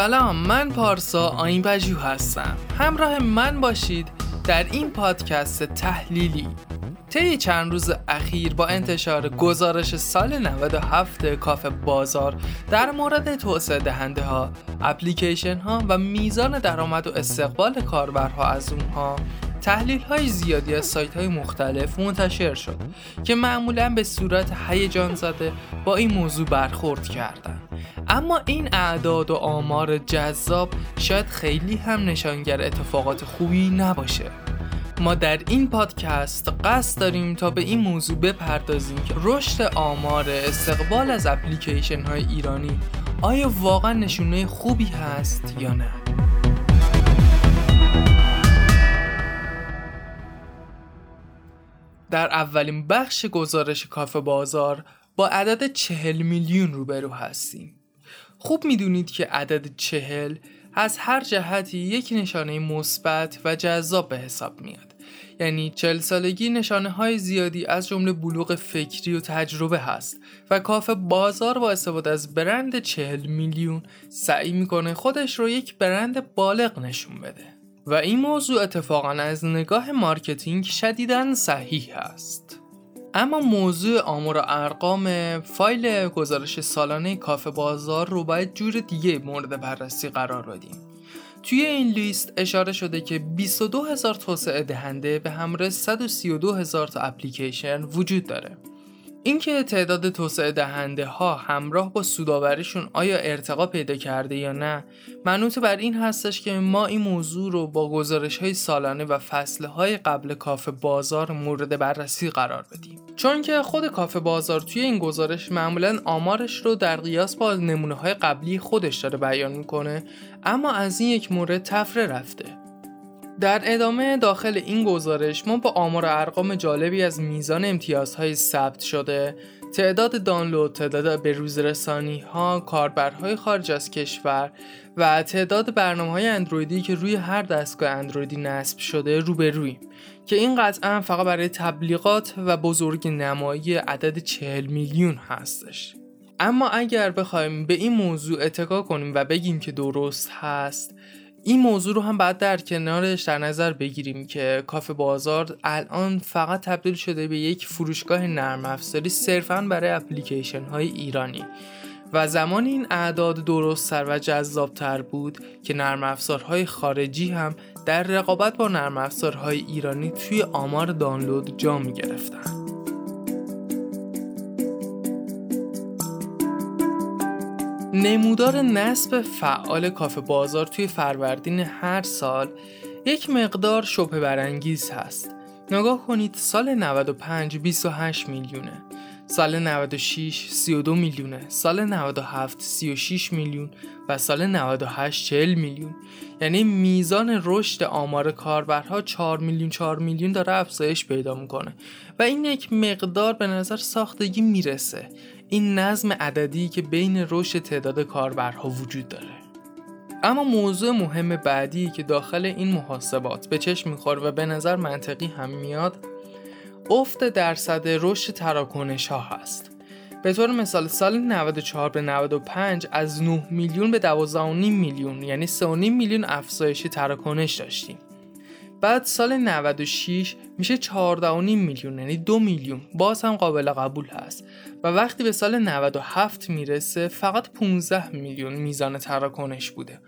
سلام من پارسا آین بجو هستم. همراه من باشید در این پادکست تحلیلی. طی چند روز اخیر با انتشار گزارش سال 97 کافه بازار در مورد توسعه دهنده ها، اپلیکیشن ها و میزان درآمد و استقبال کاربرها از اونها تحلیل های زیادی از سایت های مختلف منتشر شد که معمولا به صورت هیجان زده با این موضوع برخورد کردند. اما این اعداد و آمار جذاب شاید خیلی هم نشانگر اتفاقات خوبی نباشه ما در این پادکست قصد داریم تا به این موضوع بپردازیم که رشد آمار استقبال از اپلیکیشن های ایرانی آیا واقعا نشونه خوبی هست یا نه؟ در اولین بخش گزارش کافه بازار با عدد چهل میلیون روبرو هستیم. خوب می‌دونید که عدد چهل از هر جهتی یک نشانه مثبت و جذاب به حساب میاد. یعنی چهل سالگی نشانه های زیادی از جمله بلوغ فکری و تجربه هست و کافه بازار با استفاده از برند چهل میلیون سعی می‌کنه خودش رو یک برند بالغ نشون بده. و این موضوع اتفاقا از نگاه marketing شدیداً صحیح است. اما موضوع آمار و ارقام فایل گزارش سالانه کافه بازار رو باید جور دیگه مورد بررسی قرار بدیم. توی این لیست اشاره شده که 22 هزار توسعه دهنده به همراه 132 هزار تا اپلیکیشن وجود داره. اینکه تعداد توسعه دهنده ها همراه با سودآوریشون آیا ارتقا پیدا کرده یا نه منوط بر این هستش که ما این موضوع رو با گزارش های سالانه و فصل های قبل کافه بازار مورد بررسی قرار بدیم. چون که خود کافه بازار توی این گزارش معمولا آمارش رو در قیاس با نمونه های قبلی خودش داره بیان می‌کنه اما از این یک مورد تفره رفته. در ادامه داخل این گزارش ما با آمار ارقام جالبی از میزان امتیازهای ثبت شده. تعداد دانلود، تعداد به روزرسانی ها، کاربرهای خارج از کشور و تعداد برنامه های اندرویدی که روی هر دستگاه اندرویدی نصب شده روبرویم که این قطعا فقط برای تبلیغات و بزرگ نمایی عدد 40 میلیون هستش. اما اگر بخوایم به این موضوع اتکا کنیم و بگیم که درست هست این موضوع رو هم بعد در کنارش در نظر بگیریم که کافه بازار الان فقط تبدیل شده به یک فروشگاه نرم افزاری صرفا برای اپلیکیشن های ایرانی و زمان این اعداد درستتر و جذابتر بود که نرم افزارهای خارجی هم در رقابت با نرم افزارهای ایرانی توی آمار دانلود جا می گرفتن. نمودار نصب فعال کافه بازار توی فروردین هر سال یک مقدار شبه برانگیز هست. نگاه کنید سال 95 28 میلیونه سال 96 32 میلیونه سال 97 36 میلیون و سال 98 40 میلیون. یعنی میزان رشد آمار کاربرها 4 میلیون 4 میلیون داره افزایش پیدا می‌کنه و این یک مقدار به نظر ساختگی می‌رسه. این نظم عددی که بین رشد تعداد کاربرها وجود داره. اما موضوع مهم بعدی که داخل این محاسبات به چشم می‌خوره و به نظر منطقی هم میاد افت درصد رشد تراکنش ها هست. به طور مثال سال 94 به 95 از 9 میلیون به 12.5 میلیون یعنی 3.5 میلیون افزایش تراکنش داشتیم. بعد سال 96 میشه 14.5 میلیون یعنی 2 میلیون. باز هم قابل قبول هست. و وقتی به سال 97 می‌رسه فقط 15 میلیون میزان تراکنش بوده.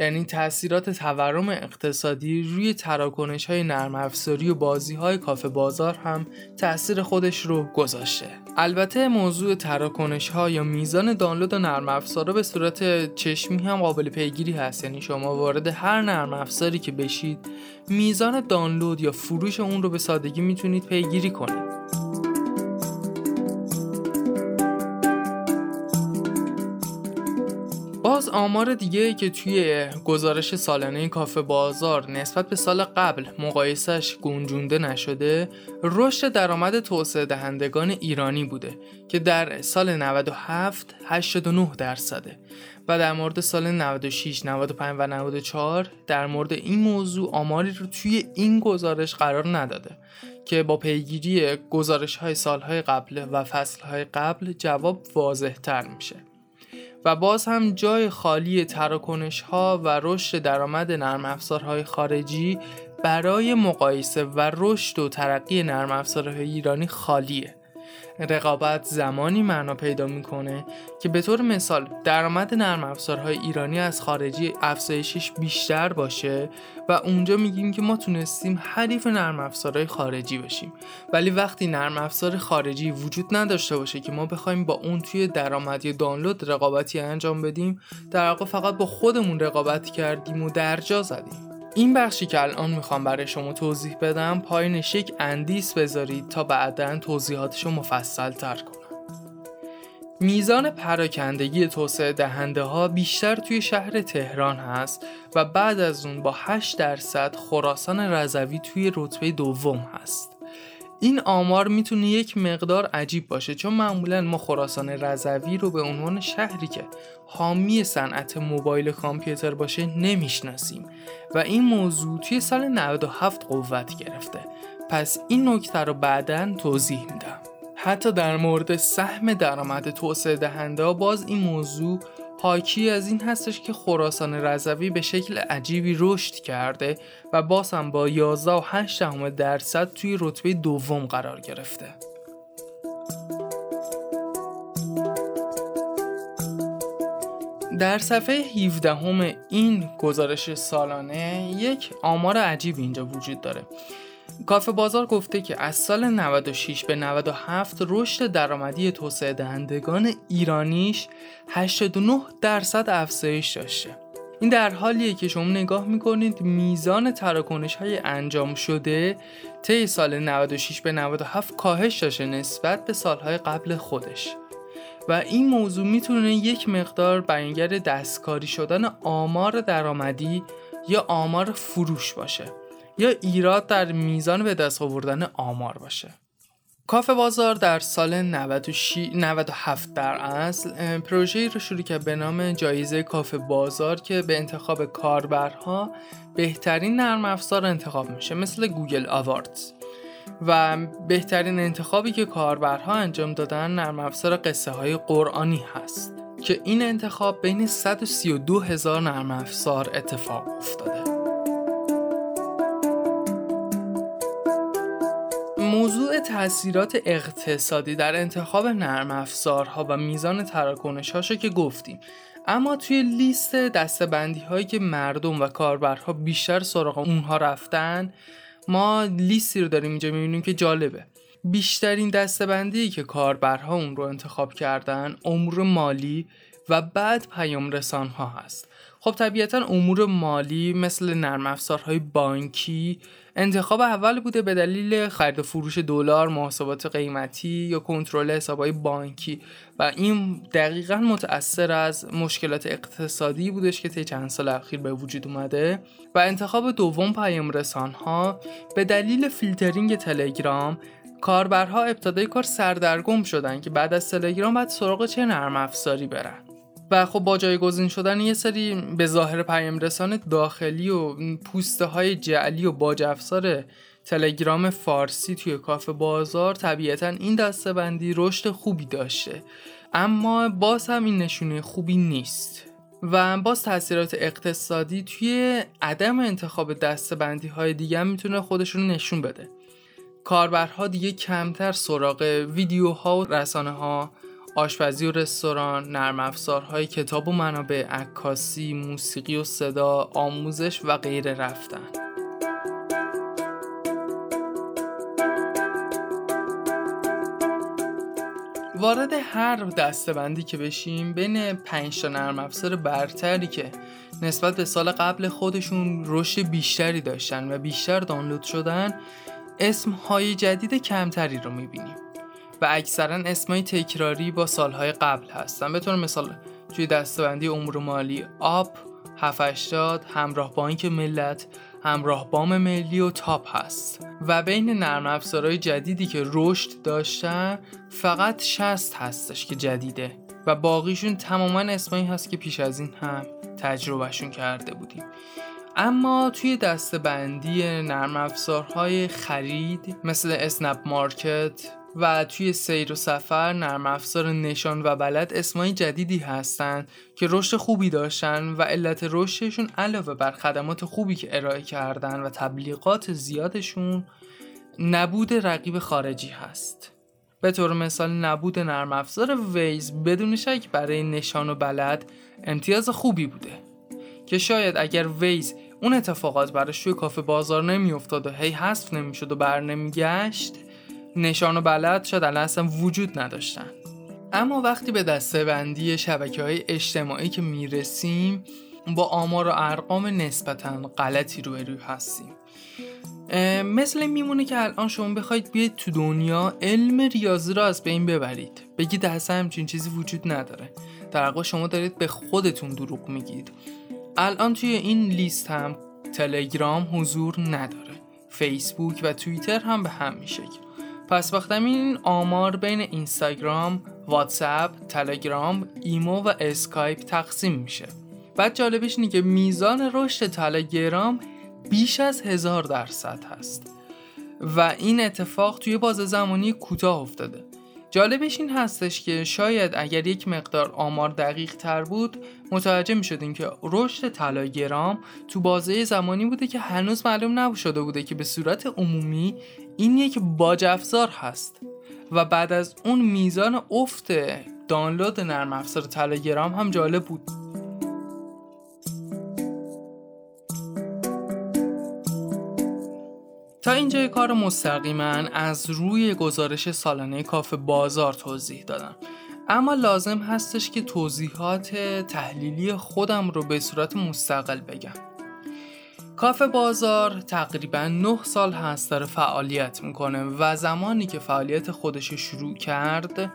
یعنی تاثیرات تورم اقتصادی روی تراکنش های نرم افزاری و بازی های کافه بازار هم تاثیر خودش رو گذاشته. البته موضوع تراکنش ها یا میزان دانلود و نرم افزارا به صورت چشمی هم قابل پیگیری هست. یعنی شما وارد هر نرم افزاری که بشید میزان دانلود یا فروش اون رو به سادگی می‌تونید پیگیری کنید. باز آمار دیگه که توی گزارش سالانه کافه بازار نسبت به سال قبل مقایسش گنجونده نشده رشد درآمد توسعه دهندگان ایرانی بوده که در سال 97 89 درصده و در مورد سال 96 95 و 94 در مورد این موضوع آماری رو توی این گزارش قرار نداده که با پیگیری گزارش های سال های قبل و فصل های قبل جواب واضح تر میشه. و باز هم جای خالی تراکنش ها و رشد درآمد نرم افزارهای خارجی برای مقایسه و رشد و ترقی نرم افزارهای ایرانی خالیه. رقابت زمانی معنا پیدا می‌کنه که به طور مثال درآمد نرم افزارهای ایرانی از خارجی افزایشش بیشتر باشه و اونجا میگیم که ما تونستیم حریف نرم افزارهای خارجی بشیم. ولی وقتی نرم افزار خارجی وجود نداشته باشه که ما بخوایم با اون توی درآمد یا دانلود رقابتی انجام بدیم در واقع فقط با خودمون رقابت کردیم و درجا زدیم. این بخشی که الان می‌خوام برای شما توضیح بدم پایینش یک اندیس بذارید تا بعدا توضیحاتش رو مفصل تر کنم. میزان پراکندگی توسعه دهنده ها بیشتر توی شهر تهران هست و بعد از اون با 8 درصد خراسان رضوی توی رتبه دوم هست. این آمار می‌تونه یک مقدار عجیب باشه چون معمولا ما خراسان رضوی رو به عنوان شهری که حامی صنعت موبایل کامپیوتر باشه نمی‌شناسیم و این موضوع توی سال 97 قوت گرفته. پس این نکته رو بعدا توضیح میدم. حتی در مورد سهم درآمد توسعه دهنده باز این موضوع حاکی از این هستش که خراسان رضوی به شکل عجیبی رشد کرده و باز هم با 11 و 8 درصد توی رتبه دوم قرار گرفته. در صفحه 17 همه این گزارش سالانه یک آمار عجیب اینجا وجود داره کافه بازار گفته که از سال 96 به 97 رشد درآمدی توسعه دهندگان ایرانیش 89 درصد افزایش داشته. این در حالیه که شما نگاه می‌کنید میزان تراکنش های انجام شده طی سال 96 به 97 کاهش داشته نسبت به سالهای قبل خودش و این موضوع می‌تونه یک مقدار بیانگر دستکاری شدن آمار درآمدی یا آمار فروش باشه یا ایراد در میزان به دست آوردن آمار باشه. کافه بازار در سال 97 در اصل پروژه‌ای رو شروع کرد به نام جایزه کافه بازار که به انتخاب کاربرها بهترین نرم افزار انتخاب میشه مثل گوگل آواردز و بهترین انتخابی که کاربرها انجام دادن نرم افزار قصه های قرآنی هست که این انتخاب بین 132 هزار نرم افزار اتفاق افتاده. تاثیرات اقتصادی در انتخاب نرم افزارها و میزان تراکنش هاشو که گفتیم. اما توی لیست دستبندی هایی که مردم و کاربرها بیشتر سراغ اونها رفتن ما لیستی رو داریم اینجا می‌بینیم که جالبه. بیشترین دستبندی که کاربرها اون رو انتخاب کردن امور مالی و بعد پیام رسان ها هست. خب طبیعتا امور مالی مثل نرم افزارهای بانکی انتخاب اول بوده به دلیل خرید و فروش دلار محاسبات قیمتی یا کنترل حسابهای بانکی. و این دقیقا متأثر از مشکلات اقتصادی بودش که طی چند سال اخیر به وجود اومده. و انتخاب دوم پیام رسان ها به دلیل فیلترینگ تلگرام کاربرها ابتدای کار سردرگم شدن که بعد از تلگرام باید سراغ چه نرم افزاری برن. و خب با جایگزین شدن یه سری به ظاهر پیام رسان داخلی و پوسته های جعلی و باج افزار تلگرام فارسی توی کافه بازار طبیعتا این دسته بندی رشد خوبی داشته. اما باز هم این نشونه خوبی نیست. و باز تاثیرات اقتصادی توی عدم انتخاب دسته بندی های دیگه هم می‌تونه خودشون نشون بده. کاربرها دیگه کمتر سراغ ویدیوها و رسانه ها آشپزی و رستوران، نرم افزارهای کتاب و منابع، عکاسی، موسیقی و صدا، آموزش و غیره رفتن. وارد هر دستبندی که بشیم بین 5 تا نرم افزار برتری که نسبت به سال قبل خودشون رشد بیشتری داشتن و بیشتر دانلود شدن اسم های جدید کمتری رو می‌بینیم و اکثرا اسمای تکراری با سالهای قبل هستن. به طور مثال توی دستبندی امور مالی آپ 780 همراه بانک ملت همراه بام ملی و تاپ هست. و بین نرم افزارهای جدیدی که رشد داشتن فقط 60 هستش که جدیده. و باقیشون تماما اسمایی هست که پیش از این هم تجربهشون کرده بودیم. اما توی دستبندی نرم افزارهای خرید مثل اسنپ مارکت و توی سیر و سفر نرم افزار نشان و بلد اسمای جدیدی هستند که رشد خوبی داشتن و علت رشدشون علاوه بر خدمات خوبی که ارائه کردن و تبلیغات زیادشون نبود رقیب خارجی هست. به طور مثال نبود نرم افزار ویز بدون شک برای نشان و بلد امتیاز خوبی بوده. که شاید اگر ویز اون اتفاقات براش توی کافه بازار نمیافتاد و هی حذف نمی‌شد و بر نمیگشت نشان و بلد شاید الان اصلا وجود نداشتن. اما وقتی به دسته بندی شبکه های اجتماعی که می‌رسیم با آمار و ارقام نسبتا غلطی روی هستیم. مثل میمونه که الان شما بخواید بیاید تو دنیا علم ریاضی رو از بین ببرید. بگید اصلا همچین چیزی وجود نداره. در واقع شما دارید به خودتون دروغ میگید. الان توی این لیست هم تلگرام حضور نداره. فیسبوک و توییتر هم به همین شکل. پس وقتی این آمار بین اینستاگرام، واتساپ، تلگرام، ایمو و اسکایپ تقسیم میشه. بعد جالبش اینه که میزان رشد تلگرام بیش از هزار درصد هست. و این اتفاق توی باز زمانی کوتاه افتاده. جالبش این هستش که شاید اگر یک مقدار آمار دقیق تر بود متوجه می شدیم که رشد تلگرام تو بازه زمانی بوده که هنوز معلوم نشده بوده که به صورت عمومی این یک باج افزار هست و بعد از اون میزان افت دانلود نرم افزار تلگرام هم جالب بود. تا اینجای کار مستقیما از روی گزارش سالانه کافه بازار توضیح دادم. اما لازم هستش که توضیحات تحلیلی خودم رو به صورت مستقل بگم. کافه بازار تقریبا 9 سال هست داره فعالیت می‌کنه و زمانی که فعالیت خودش شروع کرد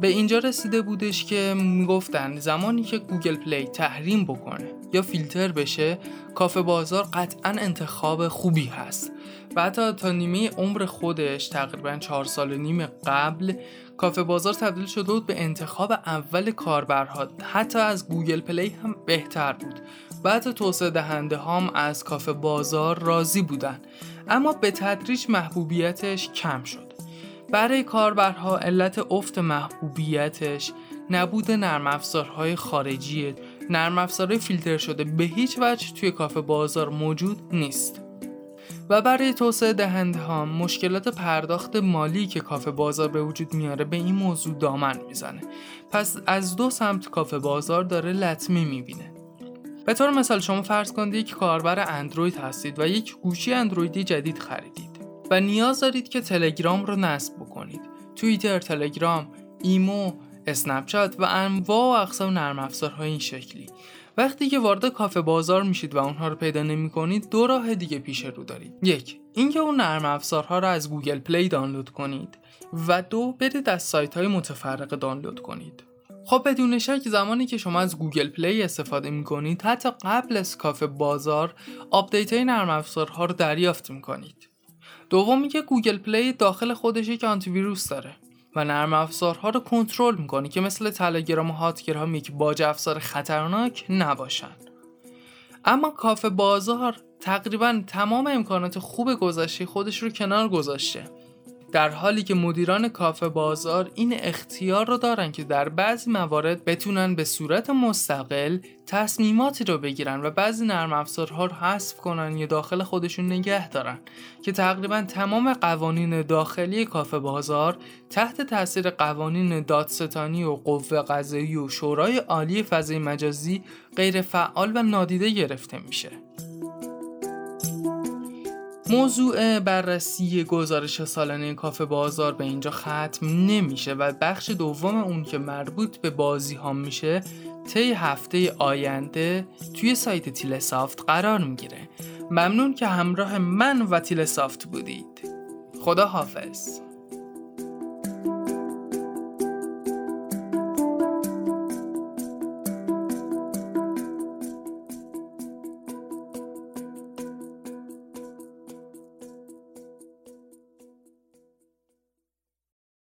به اینجا رسیده بودش که می‌گفتن زمانی که گوگل پلی تحریم بکنه یا فیلتر بشه کافه بازار قطعا انتخاب خوبی هست. و حتی تا نیمه عمر خودش تقریبا چهار سال و نیم قبل کافه بازار تبدیل شده بود به انتخاب اول کاربرها. حتی از گوگل پلی هم بهتر بود. بعد توسعه دهنده هم از کافه بازار راضی بودن اما به تدریج محبوبیتش کم شد. برای کاربرها علت افت محبوبیتش نبود نرم افزارهای خارجی نرم افزارهای فیلتر شده به هیچ وجه توی کافه بازار موجود نیست. و برای توسعه دهنده ها مشکلات پرداخت مالی که کافه بازار به وجود میاره به این موضوع دامن می‌زنه. پس از دو سمت کافه بازار داره لطمه می‌بینه. به طور مثال شما فرض کنید یک کاربر اندروید هستید و یک گوشی اندرویدی جدید خریدید و نیاز دارید که تلگرام رو نصب بکنید. توییتر، تلگرام، ایمو، اسنپچات و انواع و اقسام نرم افزارهای این شکلی. وقتی که وارد کافه بازار میشید و اونها رو پیدا نمی کنید دو راه دیگه پیش رو دارید. یک اینکه اون نرم افزارها رو از گوگل پلی دانلود کنید و دو برید از سایت های متفرق دانلود کنید. خب بدون شک زمانی که شما از گوگل پلی استفاده می کنید حتی قبل از کافه بازار آپدیت های نرم افزارها رو دریافت می کنید دومی که گوگل پلی داخل خودش یک آنتی ویروس داره و نرم افزارها رو کنترل می‌کنه که مثل تلگرام و هاتگرام یک باج افزار خطرناک نباشن. اما کافه بازار تقریبا تمام امکانات خوب گذشته خودش رو کنار گذاشته. در حالی که مدیران کافه بازار این اختیار رو دارن که در بعضی موارد بتونن به صورت مستقل تصمیماتی رو بگیرن و بعضی نرم افزارها رو حذف کنن یا داخل خودشون نگه دارن که تقریبا تمام قوانین داخلی کافه بازار تحت تاثیر قوانین دادستانی و قوه قضایی و شورای عالی فضای مجازی غیر فعال و نادیده گرفته میشه. موضوع بررسی گزارش سالانه کافه بازار به اینجا ختم نمیشه و بخش دوم اون که مربوط به بازی ها میشه طی هفته آینده توی سایت تیلسافت قرار می‌گیره. ممنون که همراه من و تیلسافت بودید. خدا حافظ